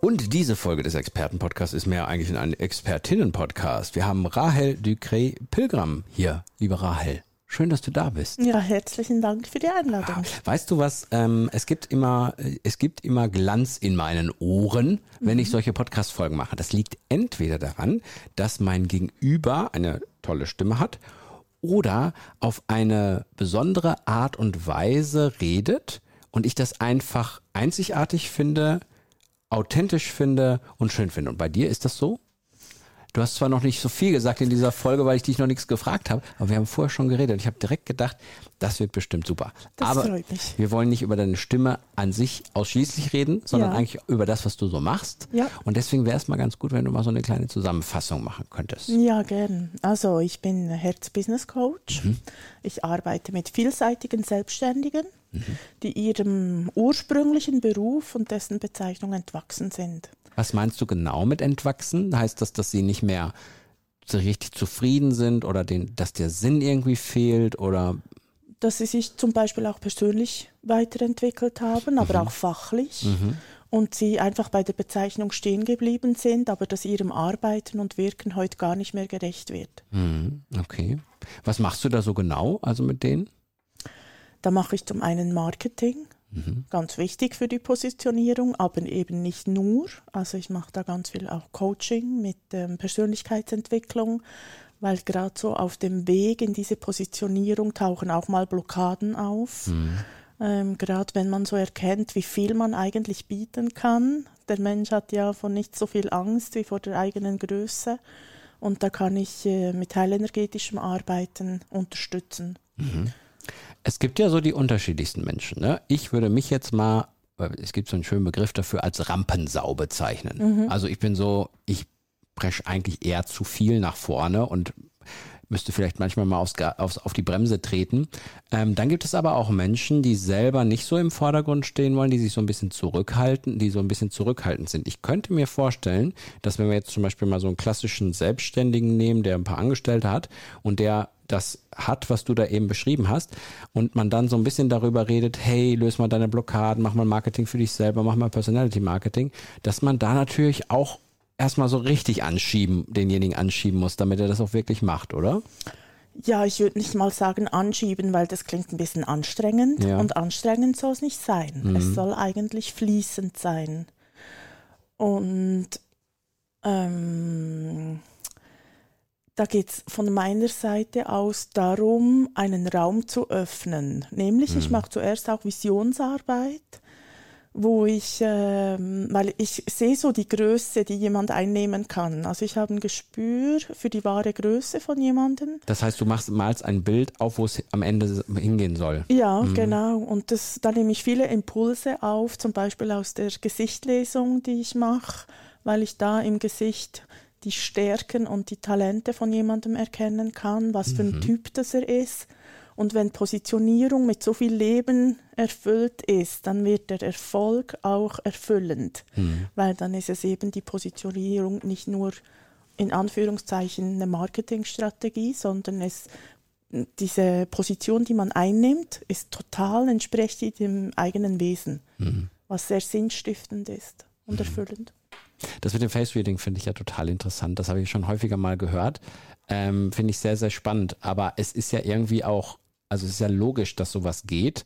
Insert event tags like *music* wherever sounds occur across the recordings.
Und diese Folge des Expertenpodcasts ist mehr eigentlich ein Expertinnen-Podcast. Wir haben Rahel Ducré Pilgram hier. Liebe Rahel, schön, dass du da bist. Ja, herzlichen Dank für die Einladung. Weißt du was? Ähm, es gibt immer, es gibt immer Glanz in meinen Ohren, wenn mhm. ich solche Podcast-Folgen mache. Das liegt entweder daran, dass mein Gegenüber eine tolle Stimme hat oder auf eine besondere Art und Weise redet und ich das einfach einzigartig finde, authentisch finde und schön finde. Und bei dir ist das so? Du hast zwar noch nicht so viel gesagt in dieser Folge, weil ich dich noch nichts gefragt habe, aber wir haben vorher schon geredet. Ich habe direkt gedacht, das wird bestimmt super. Das aber freut mich. wir wollen nicht über deine Stimme an sich ausschließlich reden, sondern Ja. eigentlich über das, was du so machst. Ja. Und deswegen wäre es mal ganz gut, wenn du mal so eine kleine Zusammenfassung machen könntest. Ja, gern. Also ich bin Herz-Business-Coach. Mhm. Ich arbeite mit vielseitigen Selbstständigen, die ihrem ursprünglichen Beruf und dessen Bezeichnung entwachsen sind. Was meinst du genau mit entwachsen? Heißt das, dass sie nicht mehr so richtig zufrieden sind oder den, dass der Sinn irgendwie fehlt oder Dass sie sich zum Beispiel auch persönlich weiterentwickelt haben, aber auch fachlich. Und sie einfach bei der Bezeichnung stehen geblieben sind, aber dass ihrem Arbeiten und Wirken heute gar nicht mehr gerecht wird. Mhm, okay. Was machst du da so genau, also mit denen? Da mache ich zum einen Marketing, ganz wichtig für die Positionierung, aber eben nicht nur. Also ich mache da ganz viel auch Coaching mit ähm, Persönlichkeitsentwicklung, weil gerade so auf dem Weg in diese Positionierung tauchen auch mal Blockaden auf. Ähm, gerade wenn man so erkennt, wie viel man eigentlich bieten kann. Der Mensch hat ja von nicht so viel Angst wie vor der eigenen Größe. Und da kann ich äh, mit heilenergetischem Arbeiten unterstützen. Es gibt ja so die unterschiedlichsten Menschen. Ne? Ich würde mich jetzt mal, es gibt so einen schönen Begriff dafür, als Rampensau bezeichnen. Also ich bin so, ich presche eigentlich eher zu viel nach vorne und müsste vielleicht manchmal mal aufs, aufs, auf die Bremse treten. Ähm, dann gibt es aber auch Menschen, die selber nicht so im Vordergrund stehen wollen, die sich so ein bisschen zurückhalten, die so ein bisschen zurückhaltend sind. Ich könnte mir vorstellen, dass wenn wir jetzt zum Beispiel mal so einen klassischen Selbstständigen nehmen, der ein paar Angestellte hat und der das hat, was du da eben beschrieben hast, und man dann so ein bisschen darüber redet, hey, löse mal deine Blockaden, mach mal Marketing für dich selber, mach mal Personality Marketing, dass man da natürlich auch erstmal so richtig anschieben, denjenigen anschieben muss, damit er das auch wirklich macht, oder? Ja, ich würde nicht mal sagen anschieben, weil das klingt ein bisschen anstrengend. Ja. Und anstrengend soll es nicht sein. Es soll eigentlich fließend sein. Und ähm, da geht es von meiner Seite aus darum, einen Raum zu öffnen. Nämlich, ich mache zuerst auch Visionsarbeit wo ich, ähm, weil ich sehe so die Größe, die jemand einnehmen kann. Also ich habe ein Gespür für die wahre Größe von jemandem. Das heißt, du machst malst ein Bild auf, wo es am Ende hingehen soll. Ja, genau. Und das, da nehme ich viele Impulse auf, zum Beispiel aus der Gesichtlesung, die ich mache, weil ich da im Gesicht die Stärken und die Talente von jemandem erkennen kann, was für ein Typ das er ist. Und wenn Positionierung mit so viel Leben erfüllt ist, dann wird der Erfolg auch erfüllend, weil dann ist es eben die Positionierung nicht nur in Anführungszeichen eine Marketingstrategie, sondern es diese Position, die man einnimmt, ist total entspricht dem eigenen Wesen, was sehr sinnstiftend ist und erfüllend. Das mit dem Face Reading finde ich ja total interessant. Das habe ich schon häufiger mal gehört. Ähm, finde ich sehr, sehr spannend. Aber es ist ja irgendwie auch, also es ist ja logisch, dass sowas geht,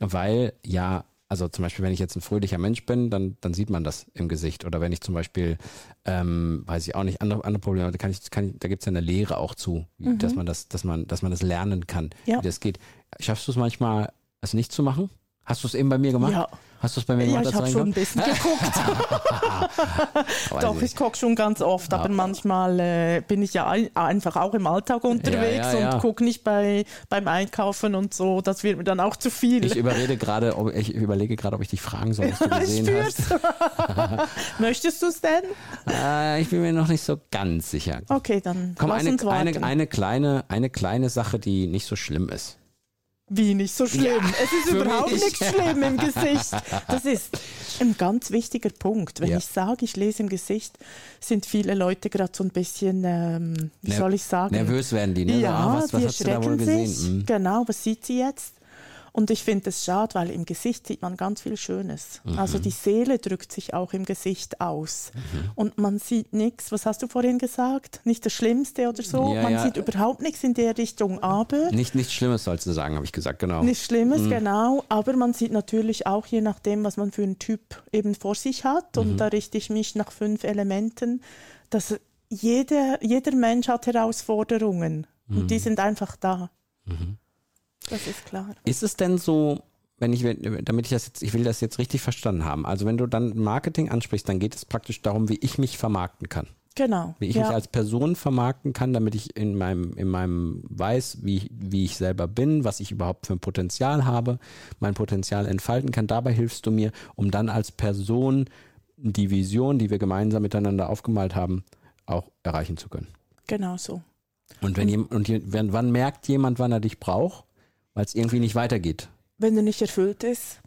weil ja, also zum Beispiel, wenn ich jetzt ein fröhlicher Mensch bin, dann, dann sieht man das im Gesicht. Oder wenn ich zum Beispiel, ähm, weiß ich auch nicht, andere, andere Probleme, da, kann ich, kann ich, da gibt es ja eine Lehre auch zu, wie- dass man das, dass man, dass man das lernen kann, Ja. wie das geht. Schaffst du es manchmal, es nicht zu machen? Hast du es eben bei mir gemacht? Ja. Hast du es bei mir Ja, gemacht? ich habe schon ein bisschen geguckt. *laughs* Doch, ich gucke schon ganz oft, aber Ja. manchmal äh, bin ich ja ein, einfach auch im Alltag unterwegs ja, ja. und gucke nicht bei, beim Einkaufen und so. Das wird mir dann auch zu viel. Ich überrede gerade, ich überlege gerade, ob ich dich fragen soll, was du *laughs* ich gesehen hast. *laughs* Möchtest du es denn? Äh, ich bin mir noch nicht so ganz sicher. Okay, dann Komm, lass eine, uns warten. eine, eine, kleine, eine kleine Sache, die nicht so schlimm ist. Wie nicht so schlimm. es ist überhaupt mich. nichts schlimm im Gesicht. Das ist ein ganz wichtiger Punkt. Wenn Ja. ich sage, ich lese im Gesicht, sind viele Leute gerade so ein bisschen, ähm, wie Ner- soll ich sagen? Nervös werden die, ne? Ja, ah, was, was die erschrecken sich. Hm. Genau, was sieht sie jetzt? Und ich finde es schade, weil im Gesicht sieht man ganz viel Schönes. Mhm. Also die Seele drückt sich auch im Gesicht aus. Mhm. Und man sieht nichts, was hast du vorhin gesagt? Nicht das Schlimmste oder so. Ja, man ja. sieht überhaupt nichts in der Richtung, aber Nicht, nichts Schlimmes sollst du sagen, habe ich gesagt, genau. Nichts Schlimmes, genau. Aber man sieht natürlich auch, je nachdem, was man für einen Typ eben vor sich hat, Mhm. und da richte ich mich nach fünf Elementen, dass jeder, jeder Mensch hat Herausforderungen Mhm. und die sind einfach da. Das ist klar. Ist es denn so, wenn ich, damit ich das jetzt, ich will das jetzt richtig verstanden haben. Also wenn du dann Marketing ansprichst, dann geht es praktisch darum, wie ich mich vermarkten kann. Genau. Wie ich ja. mich als Person vermarkten kann, damit ich in meinem, in meinem weiß, wie, wie ich selber bin, was ich überhaupt für ein Potenzial habe, mein Potenzial entfalten kann. Dabei hilfst du mir, um dann als Person die Vision, die wir gemeinsam miteinander aufgemalt haben, auch erreichen zu können. genau so. Und wenn jemand, und wann merkt jemand, wann er dich braucht? Weil es irgendwie nicht weitergeht. Wenn er nicht erfüllt ist,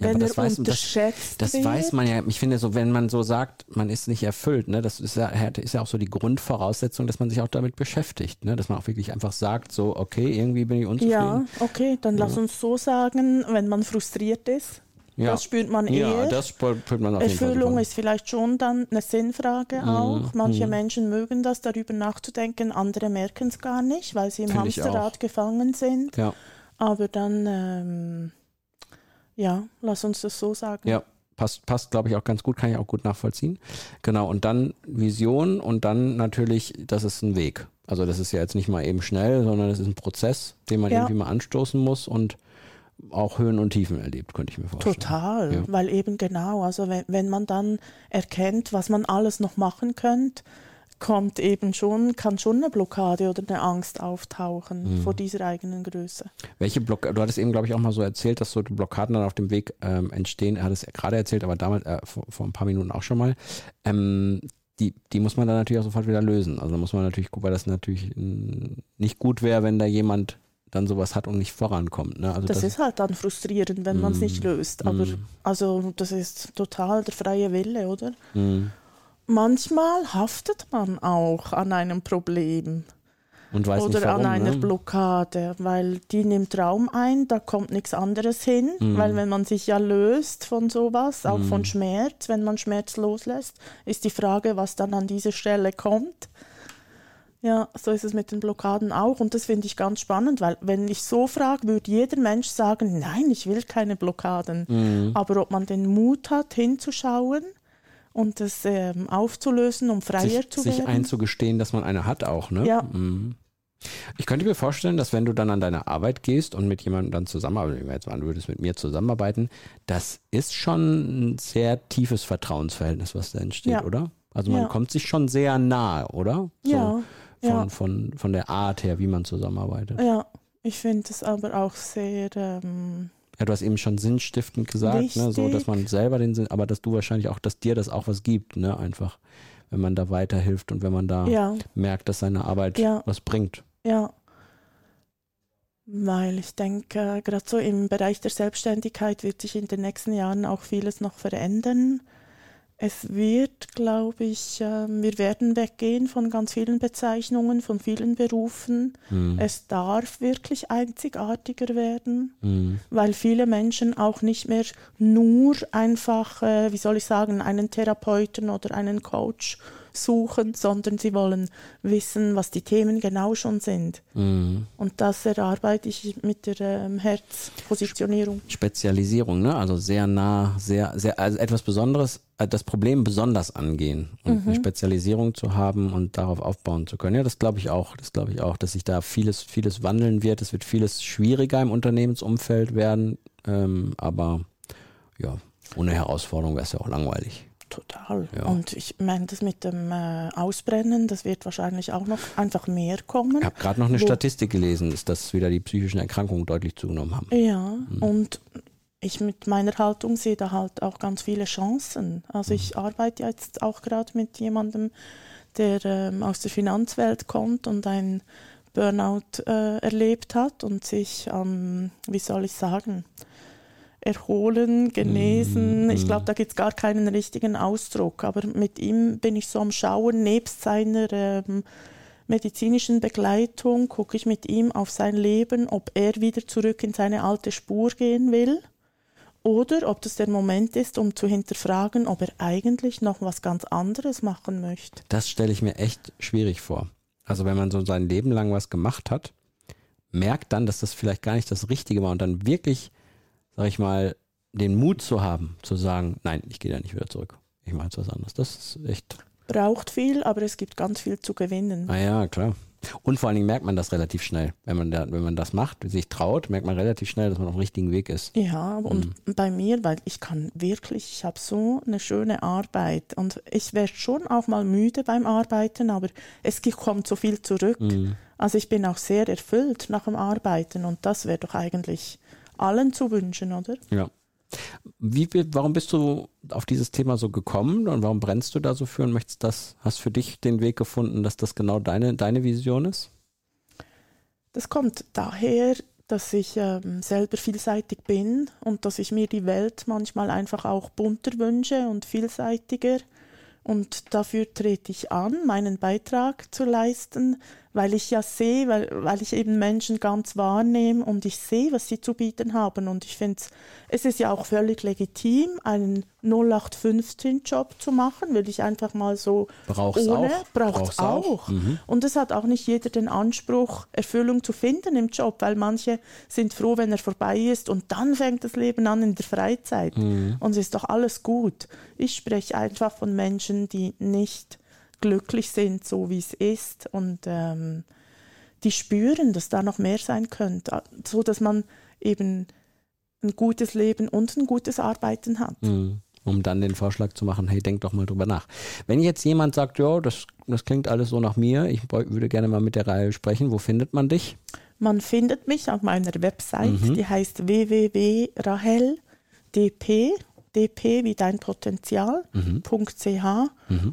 Ja, wenn er das weiß- das- unterschätzt Das wird. weiß man ja. Ich finde so, wenn man so sagt, man ist nicht erfüllt, ne, das ist ja, ist ja auch so die Grundvoraussetzung, dass man sich auch damit beschäftigt, ne, dass man auch wirklich einfach sagt, so, okay, irgendwie bin ich unzufrieden. Ja, okay, dann lass uns so sagen, wenn man frustriert ist, Ja. das spürt man Ja, eher. das spürt man auf. Erfüllung ist vielleicht schon dann eine Sinnfrage Mhm, auch. Manche Menschen mögen das, darüber nachzudenken, andere merken es gar nicht, weil sie im Finde ich Hamsterrad gefangen sind. Ja, Aber dann, ähm, ja, lass uns das so sagen. ja. Passt, passt glaube ich, auch ganz gut, kann ich auch gut nachvollziehen. Genau, und dann Vision und dann natürlich, das ist ein Weg. Also das ist ja jetzt nicht mal eben schnell, sondern das ist ein Prozess, den man Ja. irgendwie mal anstoßen muss und auch Höhen und Tiefen erlebt, könnte ich mir vorstellen. Total, Ja. weil eben genau, also wenn, wenn man dann erkennt, was man alles noch machen könnte, kommt eben schon, kann schon eine Blockade oder eine Angst auftauchen Mhm. vor dieser eigenen Größe. Welche Block du hattest eben, glaube ich, auch mal so erzählt, dass so die Blockaden dann auf dem Weg ähm, entstehen. Er hat es gerade erzählt, aber damals, äh, vor, vor ein paar Minuten auch schon mal. Ähm, die, die muss man dann natürlich auch sofort wieder lösen. Also da muss man natürlich gucken, weil das natürlich nicht gut wäre, wenn da jemand dann sowas hat und nicht vorankommt. Ne? Also Das, ist halt dann frustrierend, wenn man es nicht löst. Aber Mm. also das ist total der freie Wille, oder? Manchmal haftet man auch an einem Problem oder warum. an einer ne? Blockade, weil die nimmt Raum ein, da kommt nichts anderes hin, Mhm. weil wenn man sich ja löst von sowas, auch von Schmerz, wenn man Schmerz loslässt, ist die Frage, was dann an diese Stelle kommt. Ja, so ist es mit den Blockaden auch und das finde ich ganz spannend, weil wenn ich so frage, würde jeder Mensch sagen, nein, ich will keine Blockaden. Mhm. Aber ob man den Mut hat, hinzuschauen und das ähm, aufzulösen, um freier sich, zu sich werden. einzugestehen, dass man eine hat auch, ne? Ja. Mhm. Ich könnte mir vorstellen, dass wenn du dann an deine Arbeit gehst und mit jemandem dann zusammenarbeiten, wir jetzt mal du würdest mit mir zusammenarbeiten, das ist schon ein sehr tiefes Vertrauensverhältnis, was da entsteht, Ja. oder? Also man Ja. kommt sich schon sehr nahe, oder? So ja, Von, ja. von, von der Art her, wie man zusammenarbeitet. Ja, ich finde es aber auch sehr, ähm, Ja, du hast eben schon sinnstiftend gesagt, ne, so dass man selber den Sinn, aber dass du wahrscheinlich auch, dass dir das auch was gibt, ne, einfach, wenn man da weiterhilft und wenn man da ja, merkt, dass seine Arbeit Ja. was bringt. ja. Weil ich denke, gerade so im Bereich der Selbstständigkeit wird sich in den nächsten Jahren auch vieles noch verändern. Es wird, glaube ich, ähm, wir werden weggehen von ganz vielen Bezeichnungen, von vielen Berufen. Mhm. Es darf wirklich einzigartiger werden. Mhm. weil viele Menschen auch nicht mehr nur einfach, äh, wie soll ich sagen, einen Therapeuten oder einen Coach suchen, sondern sie wollen wissen, was die Themen genau schon sind. Mhm. Und das erarbeite ich mit der ähm, Herzpositionierung. Spezialisierung, ne? Also sehr nah, sehr, sehr, also etwas Besonderes, äh, das Problem besonders angehen und Mhm. eine Spezialisierung zu haben und darauf aufbauen zu können. Ja, das glaube ich auch. Das glaube ich auch, dass sich da vieles, vieles wandeln wird. Es wird vieles schwieriger im Unternehmensumfeld werden. Ähm, aber ja, ohne Herausforderung wäre es ja auch langweilig. Total. Ja. Und ich meine, das mit dem äh, Ausbrennen, das wird wahrscheinlich auch noch einfach mehr kommen. Ich habe gerade noch eine Statistik gelesen, ist, dass wieder die psychischen Erkrankungen deutlich zugenommen haben. Ja, und ich mit meiner Haltung sehe da halt auch ganz viele Chancen. Also ich arbeite ja jetzt auch gerade mit jemandem, der ähm, aus der Finanzwelt kommt und ein Burnout äh, erlebt hat und sich, ähm, wie soll ich sagen, erholen, genesen. Ich glaube, da gibt es gar keinen richtigen Ausdruck. Aber mit ihm bin ich so am Schauen, nebst seiner ähm, medizinischen Begleitung, gucke ich mit ihm auf sein Leben, ob er wieder zurück in seine alte Spur gehen will oder ob das der Moment ist, um zu hinterfragen, ob er eigentlich noch was ganz anderes machen möchte. Das stelle ich mir echt schwierig vor. Also wenn man so sein Leben lang was gemacht hat, merkt dann, dass das vielleicht gar nicht das Richtige war und dann wirklich, sag ich mal, den Mut zu haben, zu sagen, nein, ich gehe da nicht wieder zurück. Ich mache jetzt was anderes. Das ist echt, Braucht viel, aber es gibt ganz viel zu gewinnen. ah ja, klar. Und vor allen Dingen merkt man das relativ schnell. Wenn man, da, wenn man das macht, sich traut, merkt man relativ schnell, dass man auf dem richtigen Weg ist. Ja, und bei mir, weil ich kann wirklich, ich habe so eine schöne Arbeit und ich werde schon auch mal müde beim Arbeiten, aber es kommt so viel zurück. Also ich bin auch sehr erfüllt nach dem Arbeiten und das wäre doch eigentlich allen zu wünschen, oder? Ja. Wie, warum bist du auf dieses Thema so gekommen und warum brennst du da so für und möchtest das, hast für dich den Weg gefunden, dass das genau deine, deine Vision ist? Das kommt daher, dass ich ähm, selber vielseitig bin und dass ich mir die Welt manchmal einfach auch bunter wünsche und vielseitiger. Und dafür trete ich an, meinen Beitrag zu leisten, weil ich ja sehe, weil, weil ich eben Menschen ganz wahrnehme und ich sehe, was sie zu bieten haben. Und ich finde, es ist ja auch völlig legitim, einen 0815-Job zu machen, will ich einfach mal so Brauch's ohne, auch. braucht Brauch's auch. auch. Mhm. Und es hat auch nicht jeder den Anspruch, Erfüllung zu finden im Job, weil manche sind froh, wenn er vorbei ist und dann fängt das Leben an in der Freizeit. Mhm. Und es ist doch alles gut. Ich spreche einfach von Menschen, die nicht glücklich sind, so wie es ist und ähm, die spüren, dass da noch mehr sein könnte, so dass man eben ein gutes Leben und ein gutes Arbeiten hat. Mhm. Um dann den Vorschlag zu machen, hey, denk doch mal drüber nach. Wenn jetzt jemand sagt, ja, das, das klingt alles so nach mir, ich würde gerne mal mit der Reihe sprechen, wo findet man dich? Man findet mich auf meiner Website, Mhm. die heißt www.raheldp, dp wie dein Potenzial, Mhm. .ch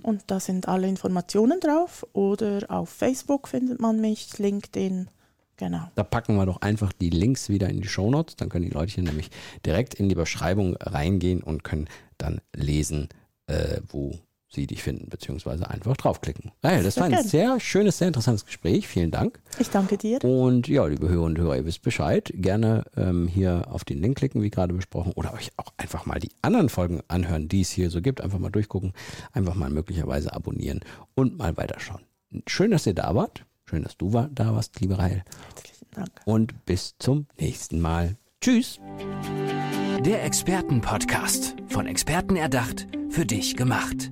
und da sind alle Informationen drauf. Oder auf Facebook findet man mich, LinkedIn, genau. Da packen wir doch einfach die Links wieder in die Shownotes, dann können die Leute hier nämlich direkt in die Beschreibung reingehen und können dann lesen, äh, wo sie dich finden, beziehungsweise einfach draufklicken. Naja, das Sehr war ein gern. sehr schönes, sehr interessantes Gespräch. Vielen Dank. Ich danke dir. Und ja, liebe Hörerinnen und Hörer, ihr wisst Bescheid. Gerne ähm, hier auf den Link klicken, wie gerade besprochen, oder euch auch einfach mal die anderen Folgen anhören, die es hier so gibt. Einfach mal durchgucken, einfach mal möglicherweise abonnieren und mal weiterschauen. Schön, dass ihr da wart. Schön, dass du war, da warst, liebe Rahel. Herzlichen Dank. Und bis zum nächsten Mal. Tschüss. Der Expertenpodcast. Von Experten erdacht, für dich gemacht.